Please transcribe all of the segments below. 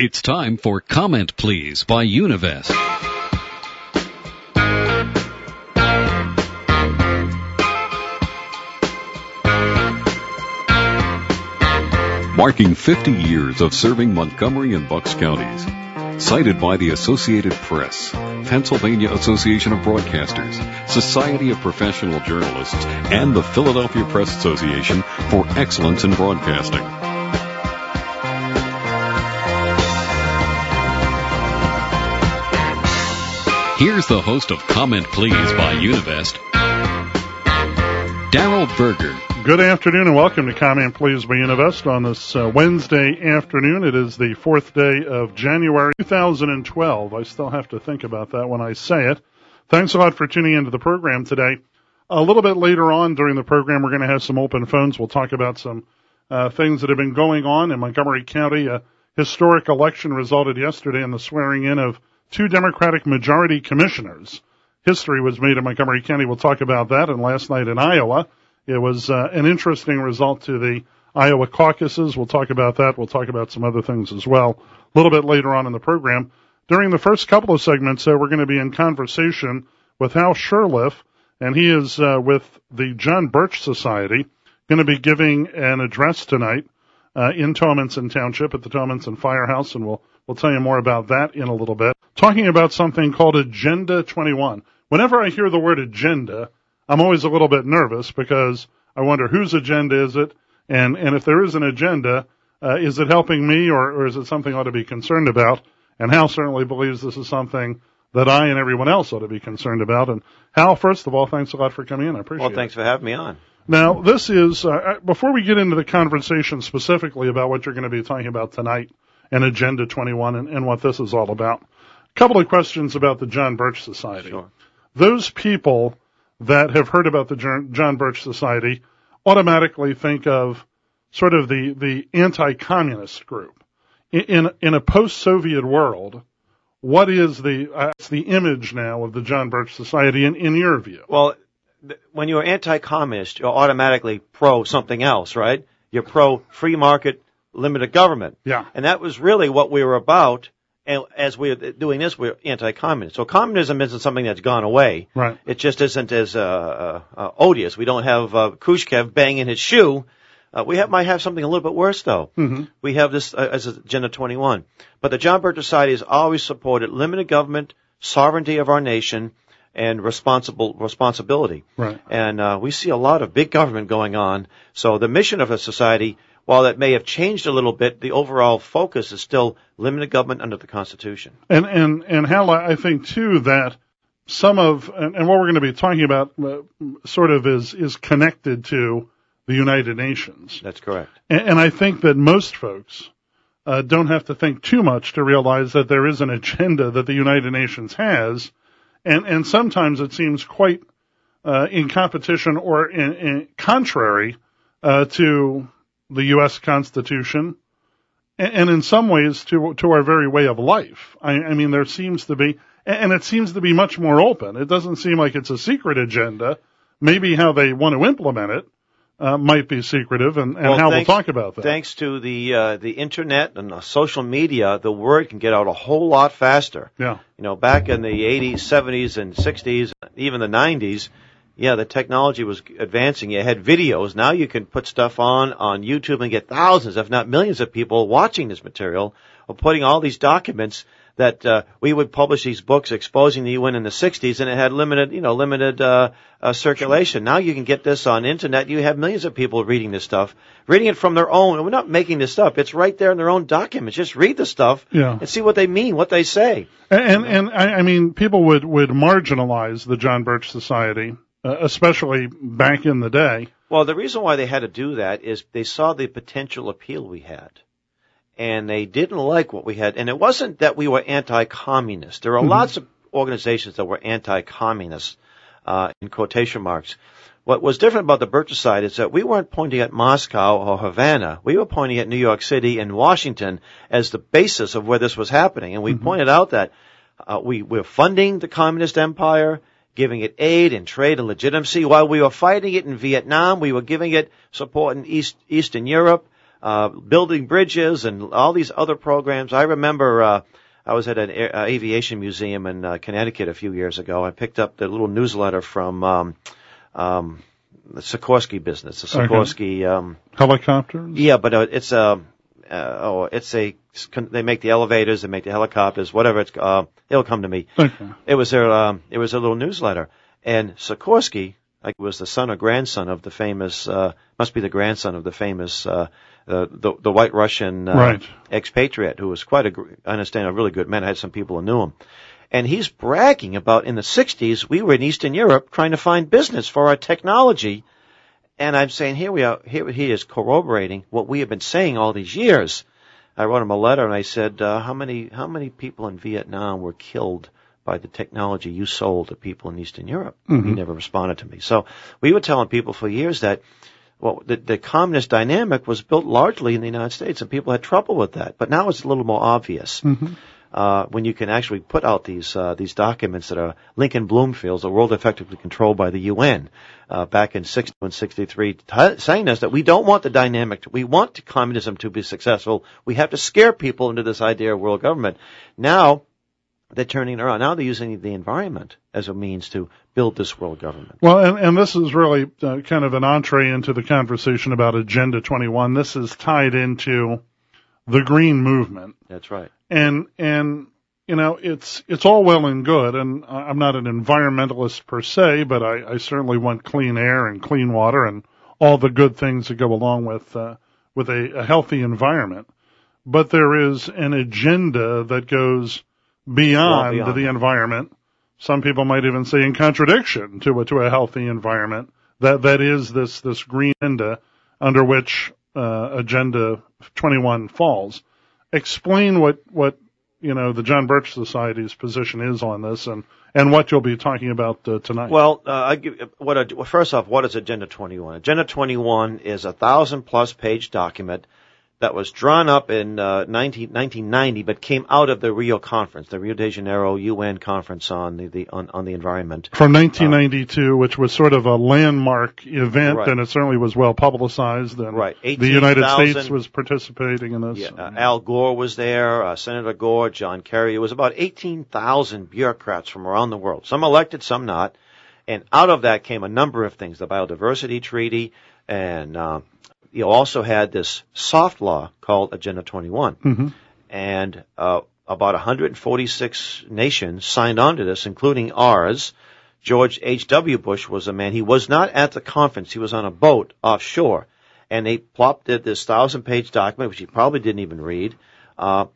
It's time for Comment Please by Univest. Marking 50 years of serving Montgomery and Bucks counties. Cited by the Associated Press, Pennsylvania Association of Broadcasters, Society of Professional Journalists, and the Philadelphia Press Association for excellence in broadcasting. Here's the host of Comment Please by Univest, Darrell Berger. Good afternoon and welcome to Comment Please by Univest on this uh, Wednesday afternoon. It is the fourth day of January 2012. I still have to think about that when I say it. Thanks a lot for tuning into the program today. A little bit later on during the program, we're going to have some open phones. We'll talk about some uh, things that have been going on in Montgomery County. A historic election resulted yesterday in the swearing in of two Democratic majority commissioners. History was made in Montgomery County. We'll talk about that. And last night in Iowa, it was uh, an interesting result to the Iowa caucuses. We'll talk about that. We'll talk about some other things as well a little bit later on in the program. During the first couple of segments, uh, we're going to be in conversation with Hal Shurtleff, and he is uh, with the John Birch Society, going to be giving an address tonight uh, in Towamencin Township at the Towamencin Firehouse, and we'll we'll tell you more about that in a little bit. Talking about something called Agenda 21. Whenever I hear the word agenda, I'm always a little bit nervous because I wonder whose agenda is it, and and if there is an agenda, uh, is it helping me or, or is it something I ought to be concerned about? And Hal certainly believes this is something that I and everyone else ought to be concerned about. And Hal, first of all, thanks a lot for coming in. I appreciate it. Well, thanks for having me on. Now, this is uh, before we get into the conversation specifically about what you're going to be talking about tonight and Agenda 21 and, and what this is all about. A couple of questions about the John Birch Society. Sure. Those people that have heard about the John Birch Society automatically think of sort of the, the anti-communist group. In, in, a post-Soviet world, what is the, uh, the image now of the John Birch Society in, in your view? Well, when you're anti-communist, you're automatically pro something else, right? You're pro free market, limited government. Yeah. And that was really what we were about. And as we're doing this, we're anti-communist. So communism isn't something that's gone away. Right. It just isn't as uh, uh, uh, odious. We don't have uh, Khrushchev banging his shoe. Uh, we have, might have something a little bit worse, though. Mm-hmm. We have this uh, as Agenda 21. But the John Birch Society has always supported limited government, sovereignty of our nation, and responsible responsibility. Right. And uh, we see a lot of big government going on. So the mission of a society, while it may have changed a little bit, the overall focus is still limited government under the Constitution. And and and Hal, I think too that some of and, and what we're going to be talking about uh, sort of is is connected to the United Nations. That's correct. And, and I think that most folks uh, don't have to think too much to realize that there is an agenda that the United Nations has, and and sometimes it seems quite uh, in competition or in, in contrary uh, to the U.S. Constitution, and, and in some ways to to our very way of life. I, I mean, there seems to be, and it seems to be much more open. It doesn't seem like it's a secret agenda. Maybe how they want to implement it uh, might be secretive, and, and Well, how thanks- we'll talk about that. Thanks to the uh, the internet and the social media, the word can get out a whole lot faster. Yeah. You know, back in the 80s, 70s, and 60s, even the 90s, yeah, the technology was advancing. You had videos. Now you can put stuff on on YouTube and get thousands, if not millions, of people watching this material or putting all these documents that uh, we would publish these books exposing the UN in the 60s, and it had limited, you know, limited uh, uh, circulation. Now you can get this on internet. You have millions of people reading this stuff, reading it from their own. And we're not making this up. It's right there in their own documents. Just read the stuff Yeah. and see what they mean, what they say. And and I, I mean, people would would marginalize the John Birch Society, uh, especially back in the day. Well, the reason why they had to do that is they saw the potential appeal we had. And they didn't like what we had. And it wasn't that we were anti-communist. There are lots of organizations that were anti-communist, uh, in quotation marks. What was different about the Birch Society is that we weren't pointing at Moscow or Havana. We were pointing at New York City and Washington as the basis of where this was happening. And we pointed out that uh, we were funding the communist empire, giving it aid and trade and legitimacy. While we were fighting it in Vietnam, we were giving it support in East, Eastern Europe. Uh, building bridges and all these other programs. I remember uh, I was at an a- uh, aviation museum in uh, Connecticut a few years ago. I picked up the little newsletter from um, um, the Sikorsky business, the Okay. Sikorsky. Um, Helicopters? yeah, but uh, it's a uh, oh, it's a they make the elevators, they make the helicopters, whatever it's. Uh, it'll come to me. Okay. It was their um, it was a little newsletter, and Sikorsky like was the son or grandson of the famous uh, must be the grandson of the famous uh, uh, the the white Russian uh, Right. expatriate who was quite a I understand a really good man. I had some people who knew him. And he's bragging about in the 60s, we were in Eastern Europe trying to find business for our technology. And I'm saying, here we are, here he is corroborating what we have been saying all these years. I wrote him a letter and I said, uh, how many, how many people in Vietnam were killed by the technology you sold to people in Eastern Europe? He never responded to me. So we were telling people for years that, well, the, the communist dynamic was built largely in the United States and people had trouble with that. But now it's a little more obvious uh, when you can actually put out these uh, these documents that are Lincoln Bloomfield's a world effectively controlled by the UN uh, back in 60 and 63, t- saying us that we don't want the dynamic. To, we want communism to be successful. We have to scare people into this idea of world government. Now they're turning it around. Now they're using the environment as a means to build this world government. Well, and, and this is really uh, kind of an entree into the conversation about Agenda 21. This is tied into the green movement. That's right. and and you know it's it's all well and good and i'm not an environmentalist per se but i, I certainly want clean air and clean water and all the good things that go along with uh, with a, a healthy environment but there is an agenda that goes beyond, beyond the environment some people might even say in contradiction to a to a healthy environment that that is this this green agenda under which uh, agenda 21 falls explain what what you know the John Birch Society's position is on this, and and what you'll be talking about uh, tonight. Well, uh, I give what a, well, first off, what is Agenda 21? Agenda 21 is a thousand plus page document that was drawn up in uh, 19, 1990, but came out of the Rio conference, the Rio de Janeiro UN conference on the, the on, on the environment. From 1992, which was sort of a landmark event, Right. and it certainly was well publicized. And Right. the United 18,000 States was participating in this. Yeah, uh, Al Gore was there, uh, Senator Gore, John Kerry. It was about 18,000 bureaucrats from around the world, some elected, some not. And out of that came a number of things, the Biodiversity Treaty, and uh, you also had this soft law called Agenda 21. Mhm. And uh, about 146 nations signed on to this, including ours. George H.W. Bush was a man, he was not at the conference, he was on a boat offshore. And they plopped this thousand page document, which he probably didn't even read, uh,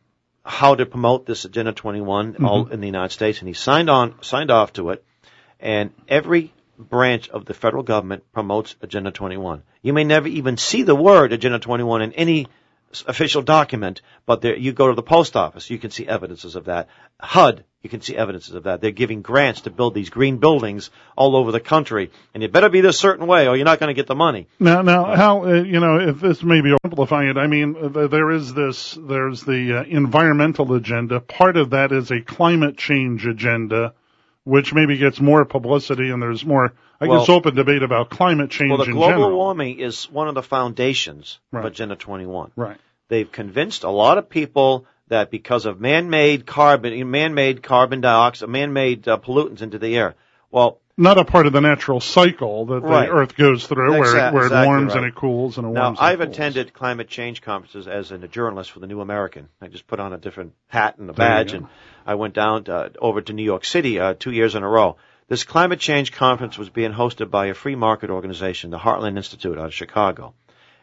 how to promote this Agenda 21 all in the United States. And he signed on, signed off to it. And every branch of the federal government promotes Agenda 21. You may never even see the word Agenda 21 in any official document, but there, you go to the post office, you can see evidences of that. HUD, you can see evidences of that. They're giving grants to build these green buildings all over the country, and it better be this certain way, or you're not going to get the money. Now, now, how uh, you know if this may be simplifying it? I mean, there is this. There's the uh, environmental agenda. Part of that is a climate change agenda, which maybe gets more publicity, and there's more, I guess, open debate about climate change Well, the global general. warming is one of the foundations Right. of Agenda 21. Right. they've convinced a lot of people that because of man-made carbon, man-made carbon dioxide, man-made uh, pollutants into the air. Well, Not a part of the natural cycle that Right. the Earth goes through, where it, where it exactly warms and it cools and it now warms. and I've attended climate change conferences as a journalist for the New American. I just put on a different hat and a badge, and I went down to, over to New York City uh, two years in a row. This climate change conference was being hosted by a free market organization, the Heartland Institute out of Chicago.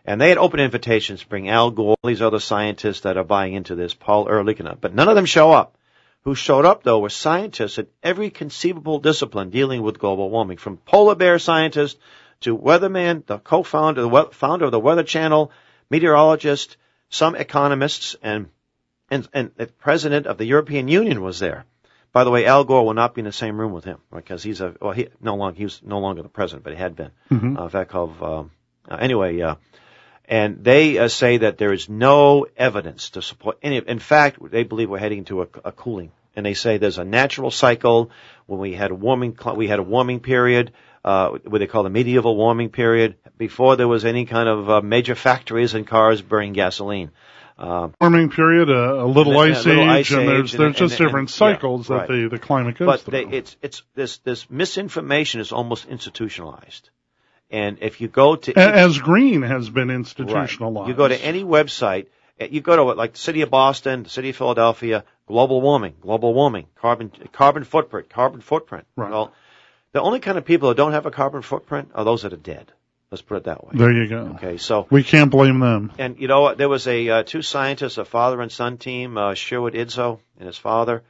And they had open invitations to bring Al Gore, all these other scientists that are buying into this, Paul Ehrlich, and but none of them show up. Who showed up though were scientists in every conceivable discipline dealing with global warming, from polar bear scientists to weatherman, the co-founder, the founder of the Weather Channel, meteorologist, some economists, and and and the president of the European Union was there. By the way, Al Gore will not be in the same room with him because he's a well, he no longer he was no longer the president, but he had been. Uh, in fact, of um, uh, anyway, uh, and they uh, say that there is no evidence to support any. In fact, they believe we're heading into a, a cooling, and they say there's a natural cycle when we had a warming we had a warming period. uh, what they call the medieval warming period, before there was any kind of uh, major factories and cars burning gasoline. Uh, warming period, a, a little, and, ice, a little age, ice and age, there's and, there's just different yeah, cycles right. that the, the climate goes but through. They, it's it's this this misinformation is almost institutionalized, and if you go to as green has been institutionalized, right. you go to any website, eh, you go to like the city of Boston, the city of Philadelphia, global warming, global warming, carbon carbon footprint, carbon footprint. Right. Well, the only kind of people that don't have a carbon footprint are those that are dead. Let's put it that way. There you go. Okay, so we can't blame them. And you know what? There was a uh, two scientists, a father and son team, uh, Sherwood Idso and his father,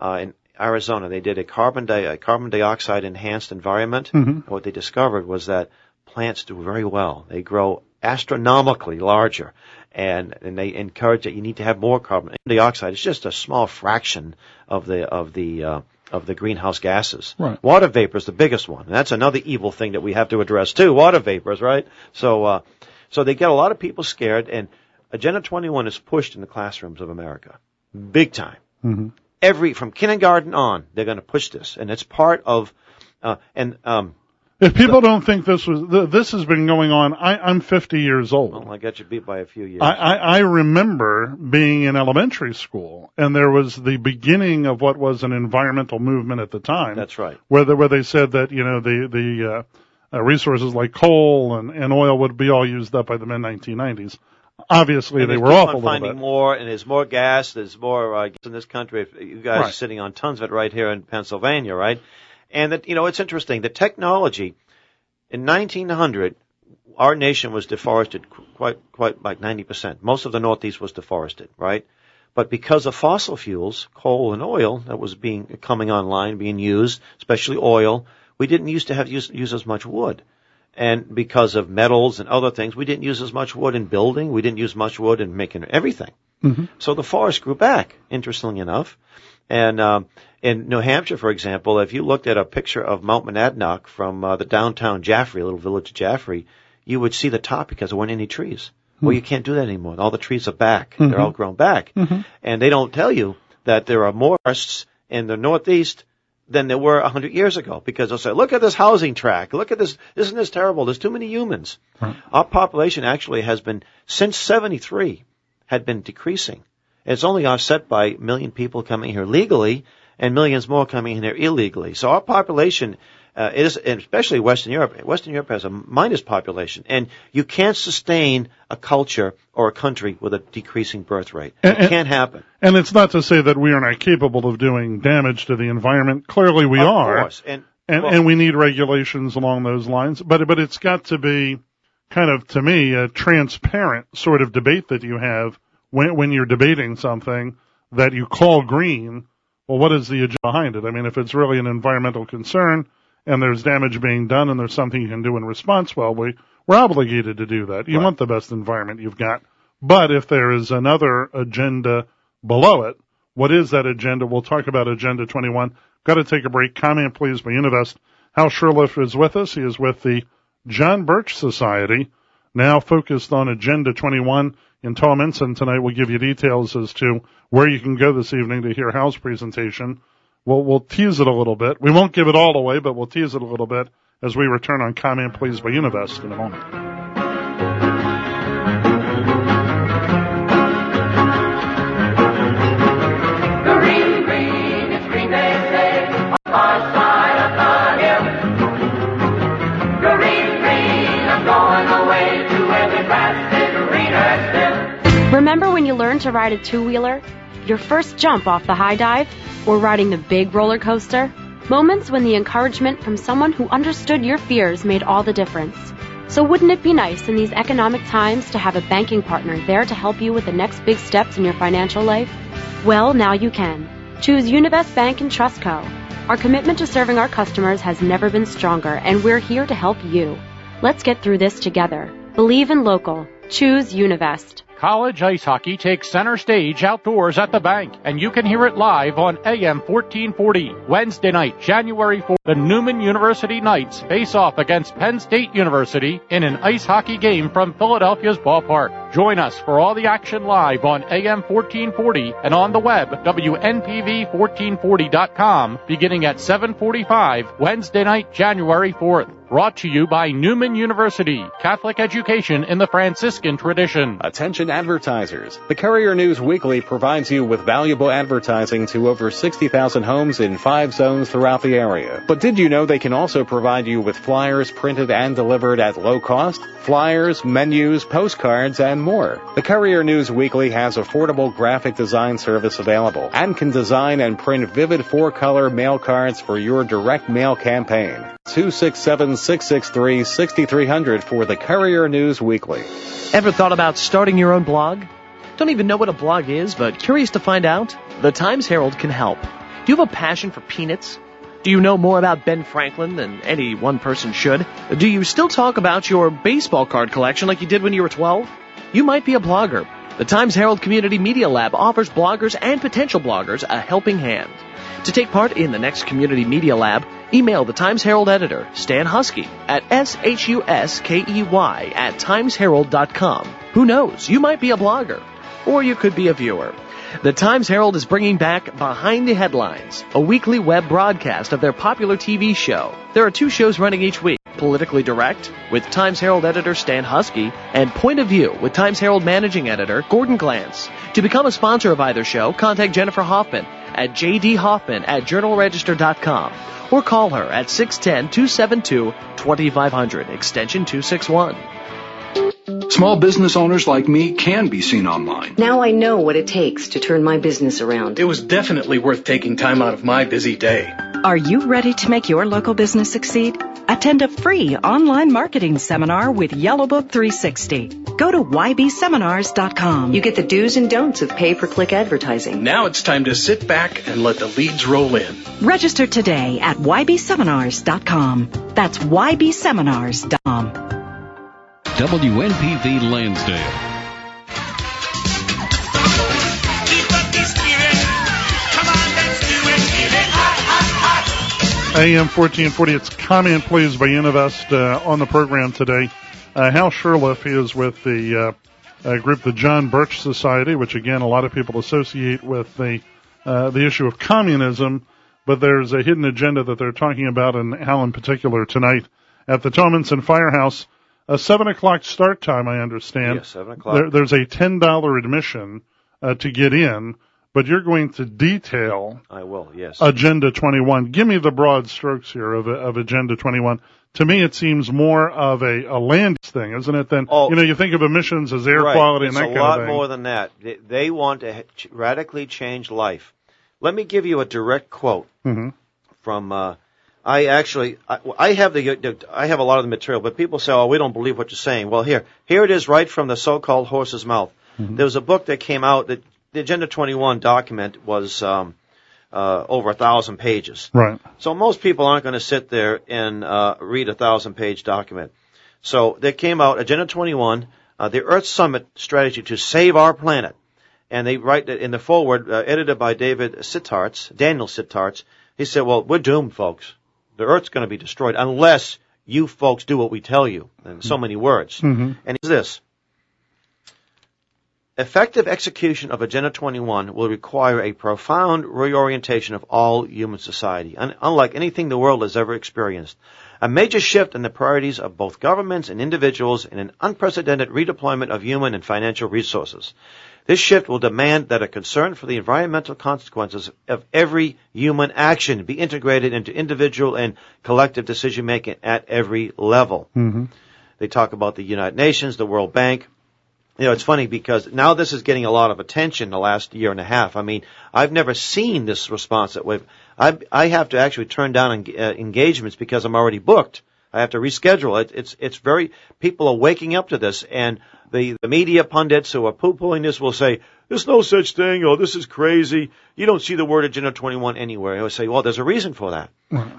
uh, in Arizona. They did a carbon di- a carbon dioxide enhanced environment. Mm-hmm. What they discovered was that plants do very well. They grow astronomically larger, and and they encourage that you need to have more carbon dioxide. It's just a small fraction of the of the uh, of the greenhouse gases. Right. Water vapor is the biggest one. And that's another evil thing that we have to address too. Water vapors, right? So, uh, so they get a lot of people scared and Agenda 21 is pushed in the classrooms of America. Big time. Mm-hmm. Every, from kindergarten on, they're going to push this. And it's part of, uh, and, um, if people don't think this was this has been going on, I, I'm 50 years old. Well, I got you beat by a few years. I, I, I remember being in elementary school, and there was the beginning of what was an environmental movement at the time. That's right. Where the, where they said that you know the the uh, uh, resources like coal and, and oil would be all used up by the mid 1990s. Obviously, and they were off a little finding bit. more, and there's more gas. There's more uh, gas in this country. You guys Right. are sitting on tons of it right here in Pennsylvania, right? And that you know, it's interesting. The technology in 1900, our nation was deforested quite quite like 90 percent. Most of the Northeast was deforested, right? But because of fossil fuels, coal and oil that was being coming online, being used, especially oil, we didn't used to have use, use as much wood. And because of metals and other things, we didn't use as much wood in building. We didn't use much wood in making everything. Mhm. So the forest grew back, interestingly enough. And um, in New Hampshire, for example, if you looked at a picture of Mount Monadnock from uh, the downtown Jaffrey, little village of Jaffrey, you would see the top because there weren't any trees. Well, you can't do that anymore. All the trees are back. They're all grown back. And they don't tell you that there are more forests in the Northeast than there were a hundred years ago because they'll say, look at this housing tract. Look at this. Isn't this terrible? There's too many humans. Our population actually has been, since 73, had been decreasing. It's only offset by a million people coming here legally and millions more coming in here illegally. So our population uh, is, especially Western Europe, Western Europe has a minus population, and you can't sustain a culture or a country with a decreasing birth rate. And- It can't happen. And it's not to say that we are not capable of doing damage to the environment. Clearly, we of are. course. And, and well, and we need regulations along those lines. But but it's got to be kind of to me a transparent sort of debate that you have when when you're debating something that you call green. Well, what is the agenda behind it? I mean, if it's really an environmental concern and there's damage being done and there's something you can do in response, well, we we're obligated to do that. You Right. want the best environment you've got. But if there is another agenda below it, what is that agenda? We'll talk about Agenda 21. Got to take a break. Comment, please, by Univest. Hal Shurtleff is with us. He is with the John Birch Society, now focused on Agenda 21 in Towamencin. Tonight we'll give you details as to where you can go this evening to hear Hal's presentation. We'll, we'll tease it a little bit. We won't give it all away, but we'll tease it a little bit as we return on Comment, please, by Univest in a moment. To ride a two wheeler? Your first jump off the high dive? Or riding the big roller coaster? Moments when the encouragement from someone who understood your fears made all the difference. So wouldn't it be nice in these economic times to have a banking partner there to help you with the next big steps in your financial life? Well, now you can. Choose Univest Bank and Trust Co. Our commitment to serving our customers has never been stronger, and we're here to help you. Let's get through this together. Believe in local. Choose Univest. College ice hockey takes center stage outdoors at the bank, and you can hear it live on AM 1440. Wednesday night, January 4th, the Neumann University Knights face off against Penn State University in an ice hockey game from Philadelphia's ballpark. Join us for all the action live on AM 1440 and on the web, WNPV1440.com, beginning at 745 Wednesday night, January 4th. Brought to you by Neumann University, Catholic education in the Franciscan tradition. Attention advertisers. The Courier News Weekly provides you with valuable advertising to over 60,000 homes in five zones throughout the area. But did you know they can also provide you with flyers printed and delivered at low cost? Flyers, menus, postcards, and more. The Courier News Weekly has affordable graphic design service available and can design and print vivid four-color mail cards for your direct mail campaign. 267-663-6300 for the Courier News Weekly. Ever thought about starting your own blog? Don't even know what a blog is, but curious to find out? The Times Herald can help. Do you have a passion for peanuts? Do you know more about Ben Franklin than any one person should? Do you still talk about your baseball card collection like you did when you were 12? You might be a blogger. The Times Herald Community Media Lab offers bloggers and potential bloggers a helping hand. To take part in the next Community Media Lab, email the Times Herald editor, Stan Huskey, at S-H-U-S-K-E-Y at timesherald.com. Who knows, you might be a blogger. Or you could be a viewer. The Times Herald is bringing back Behind the Headlines, a weekly web broadcast of their popular TV show. There are two shows running each week. Politically Direct with Times Herald editor Stan Huskey and Point of View with Times Herald managing editor Gordon Glantz. To become a sponsor of either show, contact Jennifer Hoffman at jdhoffman at journalregister.com or call her at 610-272-2500 extension 261. Small business owners like me can be seen online. Now I know what it takes to turn my business around. It was definitely worth taking time out of my busy day. Are you ready to make your local business succeed? Attend a free online marketing seminar with Yellowbook 360. Go to ybseminars.com. You get the do's and don'ts of pay-per-click advertising. Now it's time to sit back and let the leads roll in. Register today at ybseminars.com. That's ybseminars.com. WNPV Lansdale. AM 1440, it's Comment Please by Univest uh, on the program today. Uh, Hal Shurtleff, is with the uh, uh, group, the John Birch Society, which again, a lot of people associate with the, uh, the issue of communism, but there's a hidden agenda that they're talking about, and Hal in particular tonight at the Towamencin Firehouse. A seven o'clock start time, I understand. Yes, seven o'clock. There, there's a ten dollar admission uh, to get in, but you're going to detail I will, yes. Agenda 21. Give me the broad strokes here of, of Agenda 21. To me, it seems more of a, a land thing, isn't it? Than Oh. you know, you think of emissions as air right. quality it's and that a kind lot of thing. a lot more than that. They, they want to radically change life. Let me give you a direct quote hmm from. Uh, I actually, I, I have the, the, I have a lot of the material, but people say, "Oh, we don't believe what you're saying." Well, here, here it is, right from the so-called horse's mouth. There was a book that came out that the Agenda 21 document was um, uh, over a thousand pages. Right. So most people aren't going to sit there and uh, read a thousand page document. So there came out Agenda 21, uh, the Earth Summit strategy to save our planet. And they write that in the forward, uh, edited by David Sitarz, Daniel Sitarz. He said, well, we're doomed, folks. The Earth's going to be destroyed unless you folks do what we tell you. In so many words. Mhm. And it's this. Effective execution of Agenda 21 will require a profound reorientation of all human society, un- unlike anything the world has ever experienced. A major shift in the priorities of both governments and individuals in an unprecedented redeployment of human and financial resources. This shift will demand that a concern for the environmental consequences of every human action be integrated into individual and collective decision making at every level. hmm They talk about the United Nations, the World Bank. You know, it's funny because now this is getting a lot of attention in the last year and a half. I mean, I've never seen this response that way. I I have to actually turn down en- uh, engagements because I'm already booked. I have to reschedule it. It's it's very people are waking up to this, and the the media pundits who are poo pooing this will say there's no such thing, or this is crazy. You don't see the word Agenda 21 anywhere. I would say, well, there's a reason for that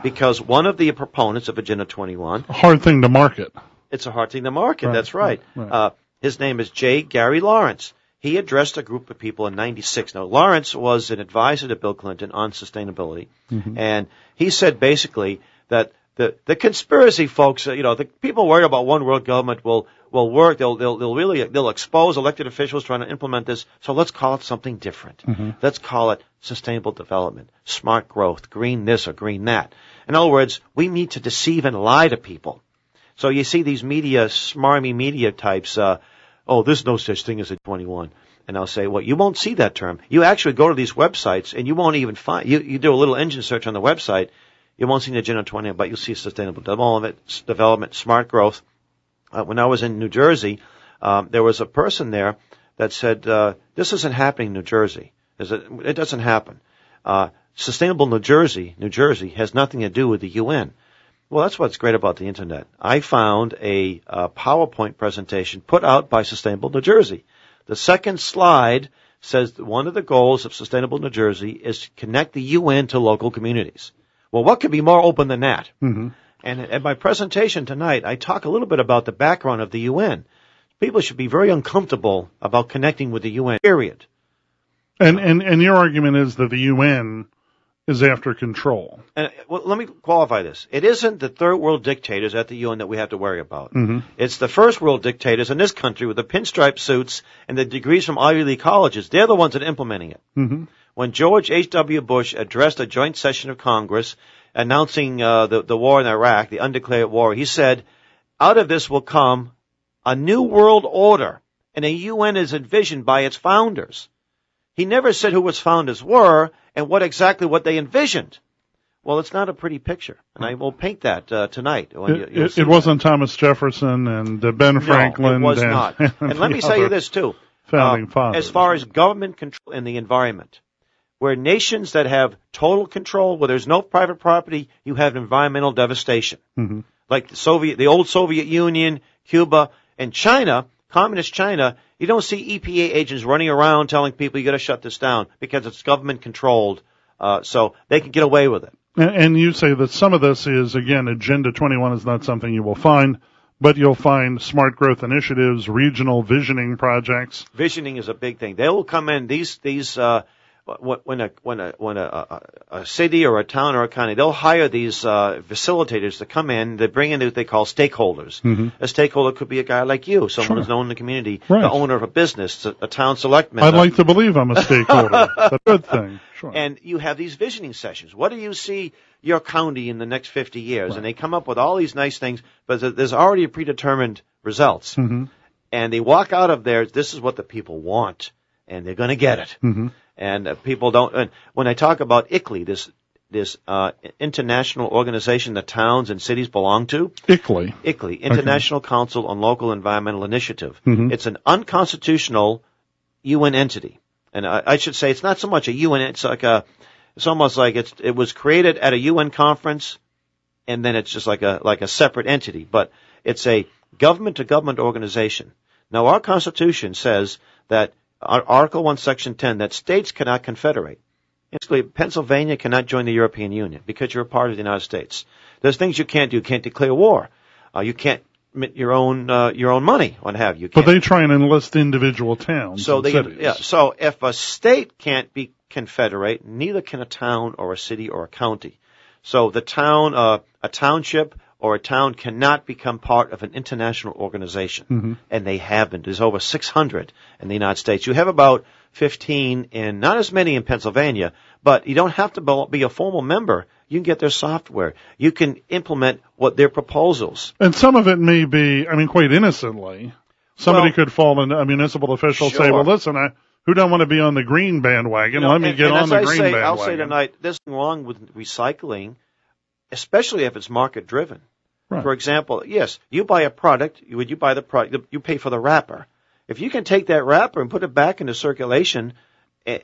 because one of the proponents of Agenda 21 Hard thing to market. it's a hard thing to market. Right, That's right. right, right. Uh, his name is J. Gary Lawrence. He addressed a group of people in '96. Now, Lawrence was an advisor to Bill Clinton on sustainability, Mhm. and he said basically that the the conspiracy folks, you know, the people worried about one world government will will work. They'll they'll they'll really they'll expose elected officials trying to implement this. So let's call it something different. Let's call it sustainable development, smart growth, green this or green that. In other words, we need to deceive and lie to people. So you see these media, smarmy media types, uh, oh, there's no such thing as a 21. And I'll say, well, you won't see that term. You actually go to these websites and you won't even find, you, you do a little engine search on the website, you won't see the Agenda 20, but you'll see sustainable development, development, smart growth. Uh, when I was in New Jersey, um, there was a person there that said, uh, this isn't happening in New Jersey. It doesn't happen. Uh, sustainable New Jersey, New Jersey has nothing to do with the UN. Well, that's what's great about the internet. I found a, uh PowerPoint presentation put out by Sustainable New Jersey. The second slide says that one of the goals of Sustainable New Jersey is to connect the UN to local communities. Well, what could be more open than that? Mm-hmm. And at my presentation tonight, I talk a little bit about the background of the UN. People should be very uncomfortable about connecting with the UN, period. And, and, and your argument is that the UN is after control. And well, let me qualify this. It isn't the third world dictators at the UN that we have to worry about. Mm-hmm. It's the first world dictators in this country with the pinstripe suits and the degrees from Ivy League colleges. They're the ones that are implementing it. Mm-hmm. When George H.W. Bush addressed a joint session of Congress announcing uh, the, the war in Iraq, the undeclared war, he said, out of this will come a new world order, and a UN is envisioned by its founders. He never said who its founders were and what exactly what they envisioned. Well, it's not a pretty picture, and I will paint that uh, tonight. When It, you'll it, it wasn't Thomas Jefferson and uh, Ben Franklin. No, it was and, not. and And let me tell you this too. Founding Uh, fathers. As far as government control in the environment, where nations that have total control, where there's no private property, you have environmental devastation. hmm Like the Soviet, the old Soviet Union, Cuba, and China, communist China, you don't see EPA agents running around telling people you got to shut this down because it's government controlled. Uh, so they can get away with it. And, and you say that some of this is, again, Agenda 21 is not something you will find, but you'll find smart growth initiatives, regional visioning projects. Visioning is a big thing. They will come in these these uh, when a when a when a, a, a city or a town or a county they'll hire these uh, facilitators to come in. They bring in what they call stakeholders. Mhm. A stakeholder could be a guy like you, someone Sure. who's known in the community, Right. the owner of a business, a, a town selectman. I'd like to believe I'm a stakeholder. That's a good thing. Sure. and you have these visioning sessions. What do you see your county in the next 50 years? And they come up with all these nice things, but there's already predetermined results. hmm And they walk out of there, this is what the people want, and they're going to get it. hmm And uh, people don't, and when I talk about ICLEI, this, this, uh, international organization that towns and cities belong to, ICLEI. ICLEI, International Council on Local Environmental Initiative. Mhm. It's an unconstitutional UN entity. And I, I should say it's not so much a UN, it's like a, it's almost like it's, it was created at a UN conference and then it's just like a, like a separate entity, but it's a government to government organization. Now our constitution says that Article 1, Section 10, that states cannot confederate. Basically, Pennsylvania cannot join the European Union because you're a part of the United States. There's things you can't do. You can't declare war. Uh, you can't mint your own uh, your own money, what have you. you. But can't- they try and enlist individual towns. so and they cities. yeah. So if a state can't be confederate, neither can a town or a city or a county. So the town, uh, a township or a town cannot become part of an international organization, Mhm. and they haven't. There's over 600 in the United States. You have about 15 in, not as many in Pennsylvania, but you don't have to be- a formal member. You can get their software. You can implement what their proposals. And some of it may be, I mean, quite innocently. Somebody Well- could fall in a municipal official say, well, listen, I, who don't want to be on the green bandwagon? You know, Let me and- get and on the I green say, bandwagon. I'll say tonight, there's nothing wrong with recycling, especially if it's market driven. Right. For example, yes, you buy a product, you would you buy the product, you pay for the wrapper. If you can take that wrapper and put it back into circulation and,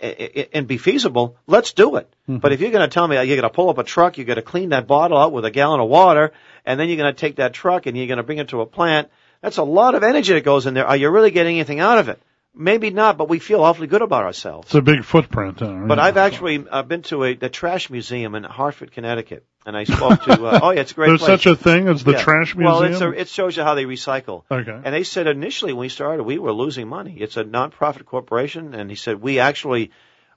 and be feasible, let's do it. Mm-hmm. But if you're going to tell me you're going to pull up a truck, you're going to clean that bottle out with a gallon of water, and then you're going to take that truck and you're going to bring it to a plant, that's a lot of energy that goes in there. Are you really getting anything out of it? Maybe not, but we feel awfully good about ourselves. It's a big footprint. But yeah. I've actually uh, been to a the trash museum in Hartford, Connecticut, and I spoke to. Uh, oh yeah, it's a great. There's place. such a thing as the Yeah. trash Well, museum? it's a, it shows you how they recycle. Okay. And they said initially when we started, we were losing money. It's a nonprofit corporation, and he said we actually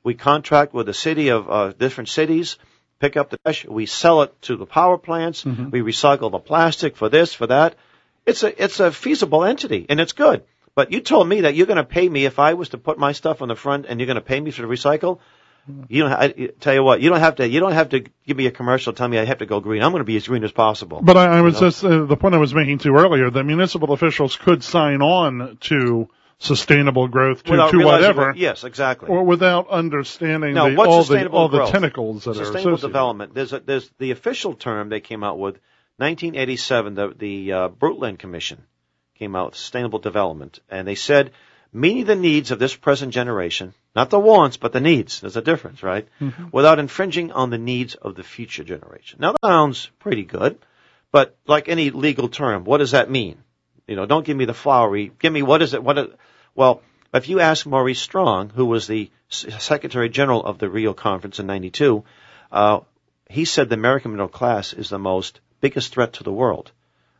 we contract with a city of uh, different cities, pick up the trash, we sell it to the power plants, we recycle the plastic for this, for that. It's a it's a feasible entity and it's good. But you told me that you're going to pay me if I was to put my stuff on the front and you're going to pay me for the recycle. You don't. I, tell you what, you don't have to. You don't have to give me a commercial. Tell me I have to go green. I'm going to be as green as possible. But I, I was You know? just uh, the point I was making to earlier that municipal officials could sign on to sustainable growth to, to whatever, what- yes, exactly. or without understanding Now, the, what's all the sustainable all the tentacles that are sustainable development. There's a, there's the official term they came out with, 1987. The the uh, Brundtland Commission came out with sustainable development, and they said meeting the needs of this present generation, not the wants, but the needs. There's a difference, right? Without infringing on the needs of the future generation. Now that sounds pretty good, but like any legal term, what does that mean? You know, don't give me the flowery. Give me what is it? What? Is, well, if you ask Maurice Strong, who was the Secretary General of the Rio Conference in '92, uh, he said the American middle class is the most biggest threat to the world.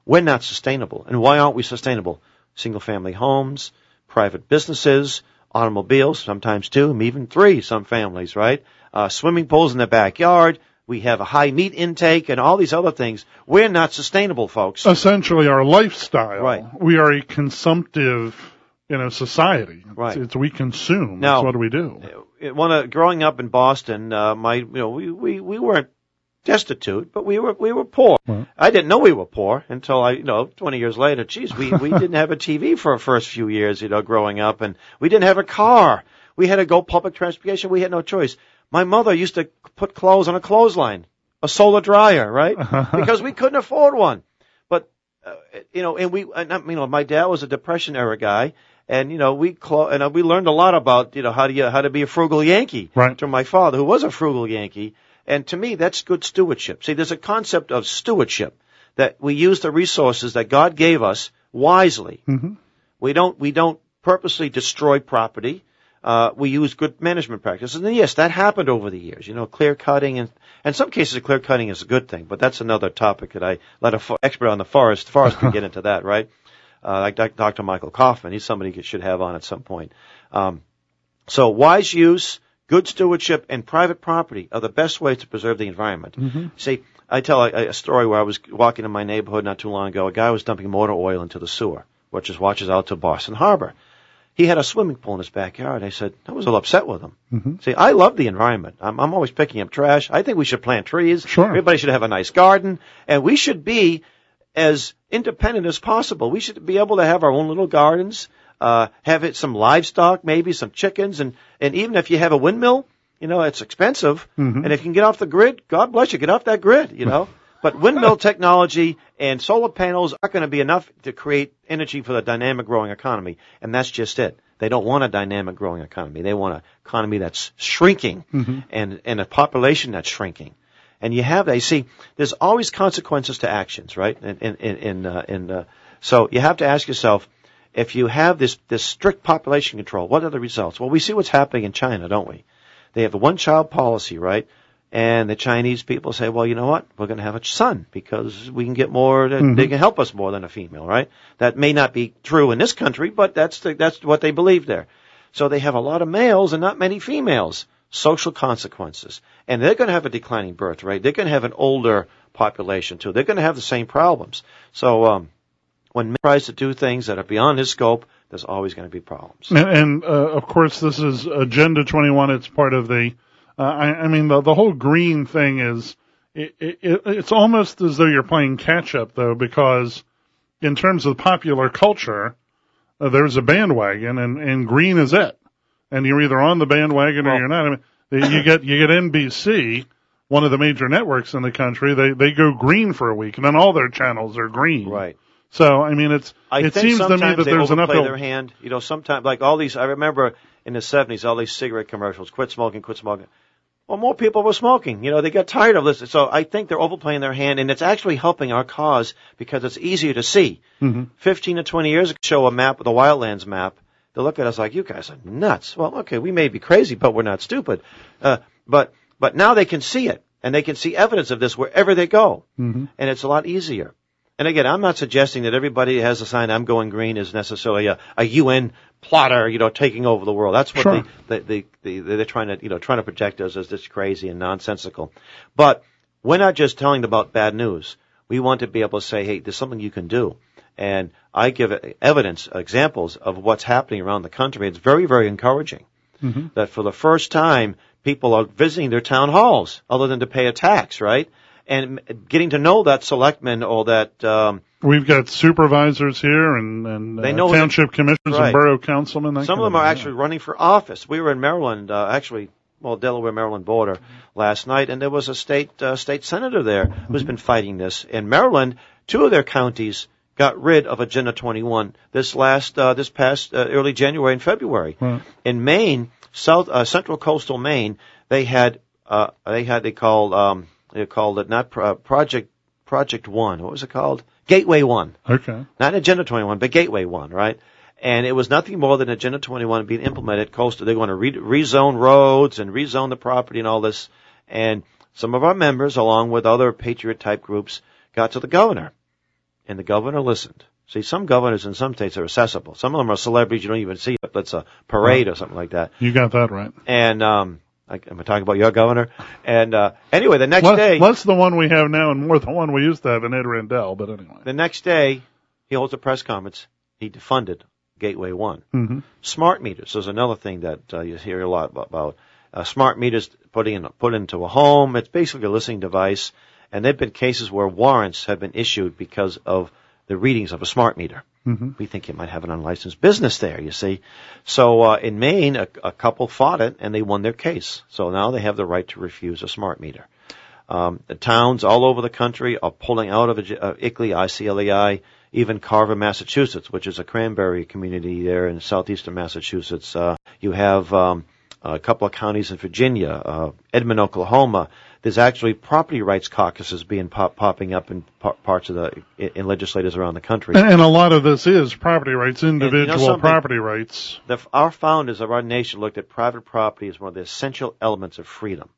We're not sustainable, and why aren't we sustainable? Single-family homes, private businesses, automobiles, sometimes two, even three. Some families, right? Uh, swimming pools in the backyard. We have a high meat intake and all these other things. We're not sustainable, folks. Essentially, our lifestyle. Right. We are a consumptive, you know, society. Right. It's, it's we consume. Now- That's what do we do? when uh, growing up in Boston, uh, my you know we, we we weren't destitute, but we were we were poor. I didn't know we were poor until I you know 20 years later. Geez, we we didn't have a TV for our first few years, you know, growing up, and we didn't have a car. We had to go public transportation. We had no choice. My mother used to put clothes on a clothesline, a solar dryer, right? because we couldn't afford one. But uh, you know, and we, and, you know, my dad was a depression era guy, and you know, we clo- and uh, we learned a lot about you know how do you how to be a frugal Yankee. Right. To my father, who was a frugal Yankee, and to me, that's good stewardship. See, there's a concept of stewardship that we use the resources that God gave us wisely. Mhm. We don't we don't purposely destroy property. Uh, we use good management practices, and yes, that happened over the years. You know, clear cutting, and in some cases, clear cutting is a good thing. But that's another topic that I let a fo- expert on the forest forest can get into that, right? Uh, like Dr. Michael Kaufman, he's somebody you should have on at some point. Um, so wise use, good stewardship, and private property are the best ways to preserve the environment. Mm-hmm. See, I tell a, a story where I was walking in my neighborhood not too long ago. A guy was dumping motor oil into the sewer, which is watches out to Boston Harbor. He had a swimming pool in his backyard. I said, I was a little upset with him. Mm-hmm. See, I love the environment. I'm, I'm always picking up trash. I think we should plant trees. Sure. Everybody should have a nice garden. And we should be as independent as possible. We should be able to have our own little gardens, uh, have it some livestock, maybe some chickens, and, and even if you have a windmill, you know, it's expensive. Mhm. And if you can get off the grid, God bless you, get off that grid, you know. but windmill technology and solar panels aren't going to be enough to create energy for the dynamic growing economy. And that's just it. They don't want a dynamic growing economy. They want an economy that's shrinking Mhm. and, and a population that's shrinking. And you have that. You see, there's always consequences to actions, right? In, in, in, uh, in uh, so you have to ask yourself, if you have this, this strict population control, what are the results? Well, we see what's happening in China, don't we? They have a one child policy, right? And the Chinese people say, well, you know what? We're going to have a son because we can get more, Mhm. they can help us more than a female, right? That may not be true in this country, but that's the, that's what they believe there. So they have a lot of males and not many females. Social consequences. And they're going to have a declining birth rate. They're going to have an older population too. They're going to have the same problems. So, um, when man tries to do things that are beyond his scope, there's always going to be problems. And, and uh, of course, this is Agenda 21. It's part of the. Uh, I, I mean, the the whole green thing is. It, it, it's almost as though you're playing catch up, though, because in terms of popular culture, uh, there's a bandwagon, and and green is it. And you're either on the bandwagon or you're not. I mean, you get you get NBC, one of the major networks in the country. They they go green for a week, and then all their channels are green. Right. So I mean, it's I it seems to me that there's enough. il- their hand. You know, sometimes like all these. I remember in the '70s, all these cigarette commercials: "Quit smoking, quit smoking." Well, more people were smoking. You know, they got tired of this. So I think they're overplaying their hand, and it's actually helping our cause because it's easier to see. Mhm. 15 to 20 years ago, show a map, the wildlands map. They look at us like, you guys are nuts. Well, okay, we may be crazy, but we're not stupid. Uh, but, but now they can see it, and they can see evidence of this wherever they go. Mhm. And it's a lot easier. And again, I'm not suggesting that everybody has a sign "I'm going green" is necessarily a, a UN plotter, you know, taking over the world. That's what Sure. they, they, they, they, they're trying to, you know, trying to project us as this crazy and nonsensical. But we're not just telling about bad news. We want to be able to say, hey, there's something you can do. And I give evidence, examples of what's happening around the country. It's very, very encouraging Mm-hmm. that for the first time, people are visiting their town halls other than to pay a tax, right? And getting to know that selectman or that, um, We've got supervisors here and, and They uh, know township commissioners and borough councilmen. Some of them are actually running for office. We were in Maryland, uh, actually, well, Delaware Maryland border last night, and there was a state uh, state senator there who's been fighting this. In Maryland, two of their counties got rid of Agenda 21 this last uh, this past uh, early January and February. Right. In Maine, South uh, Central Coastal Maine, they had uh, they had they called um, they called it not pro- Project Project One. What was it called? Gateway One Okay. not Agenda 21, but Gateway 1, right? And it was nothing more than Agenda 21 being implemented coastal. They're going to re- rezone roads and rezone the property and all this. And some of our members, along with other patriot type groups, got to the governor. And the governor listened. See, some governors in some states are accessible. Some of them are celebrities you don't even see. but it's a parade or something like that. You got that right. And, um, I, am I talking about your governor? And, uh, anyway, the next less, day. less the one we have now and more the one we used to have in Ed Rendell, but anyway. The next day, he holds a press conference. He defunded Gateway One. hmm Smart meters is another thing that uh, you hear a lot about. about. Uh, smart meters putting in, put into a home. It's basically a listening device, and there've been cases where warrants have been issued because of the readings of a smart meter. hmm We think you might have an unlicensed business there, you see. So uh, in Maine, a, a couple fought it and they won their case. So now they have the right to refuse a smart meter. Um, the towns all over the country are pulling out of uh, ICLEI, ICLEI, even Carver, Massachusetts, which is a cranberry community there in southeastern Massachusetts. Uh, you have um, a couple of counties in Virginia, uh, Edmond, Oklahoma. There's actually property rights caucuses being pop- popping up in par- parts of the in, in legislators around the country. And, and a lot of this is property rights, you know individual property rights. the, our founders of our nation looked at private property as one of the essential elements of freedom.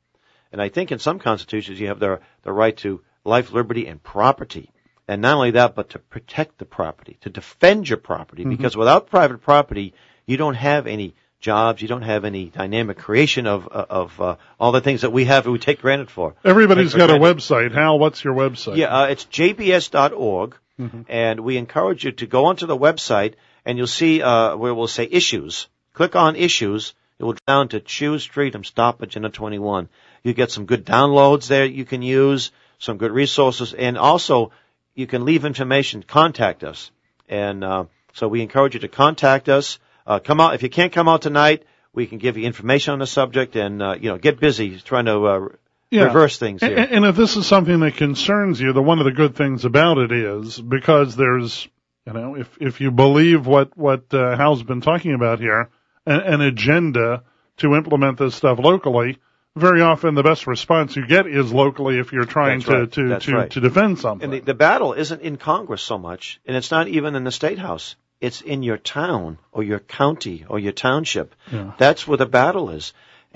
And I think in some constitutions you have the, the right to life, liberty, and property. And not only that, but to protect the property, to defend your property, because without private property, you don't have any jobs, you don't have any dynamic creation of, of uh, all the things that we have, we take granted for. Everybody's for got a website. Hal, what's your website? Yeah, uh, it's jbs.org, Mm-hmm. and we encourage you to go onto the website, and you'll see uh, where we'll say issues. Click on issues. It will down to choose freedom, stop Agenda 21. You get some good downloads there you can use, some good resources, and also you can leave information. Contact us, and uh, so we encourage you to contact us. Uh, come out if you can't come out tonight. We can give you information on the subject, and uh, you know get busy trying to uh, Yeah. reverse things here. a- And if this is something that concerns you, the one of the good things about it is because there's, you know, if if you believe what what uh, Hal's been talking about here, an, an agenda to implement this stuff locally. Very often, the best response you get is locally if you're trying That's to right. to That's to, right. to defend something. And the, the battle isn't in Congress so much, and it's not even in the state house. It's in your town or your county or your township. Yeah. That's where the battle is.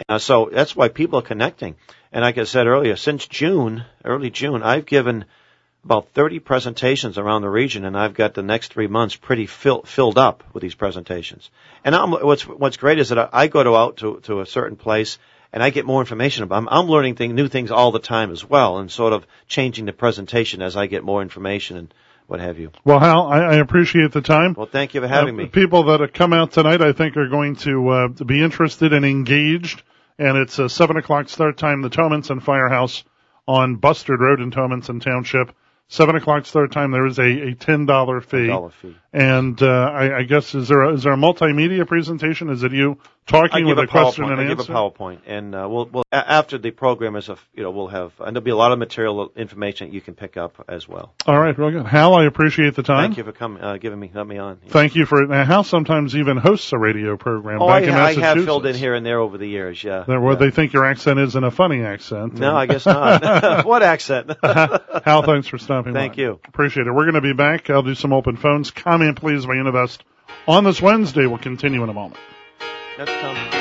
Uh, so that's why people are connecting. And like I said earlier, since June, early June, I've given about 30 presentations around the region, and I've got the next three months pretty fill, filled up with these presentations. And I'm, what's what's great is that I, I go to out to, to a certain place, and I get more information about. I'm, I'm learning thing, new things all the time as well, and sort of changing the presentation as I get more information and what have you. well, Hal, I, I appreciate the time. Well, thank you for having Uh, me. People that have come out tonight, I think, are going to uh, to be interested and engaged. And it's a seven o'clock start time. The Towamencin Firehouse on Bustard Road in Towamencin Township. Seven o'clock start time. There is a, a ten dollar fee. Dollar fee. And uh, I, I guess is there a, is there a multimedia presentation? Is it you talking with a, a, question PowerPoint. and I answer? give a PowerPoint, and uh, we'll, we'll after the program is a, you know we'll have and there'll be a lot of material information that you can pick up as well. All right, real good. Hal, I appreciate the time. Thank you for coming, uh, giving me, let me on. Thank you for. Now, Hal sometimes even hosts a radio program Oh, back I, in I have filled in here and there over the years. Yeah. There, where yeah. they think your accent isn't a funny accent. No, I guess not. what accent? Hal, thanks for stopping by. Thank you. Appreciate it. We're going to be back. I'll do some open phones. Comment, please, by Univest on this Wednesday. We'll continue in a moment. That's Tom.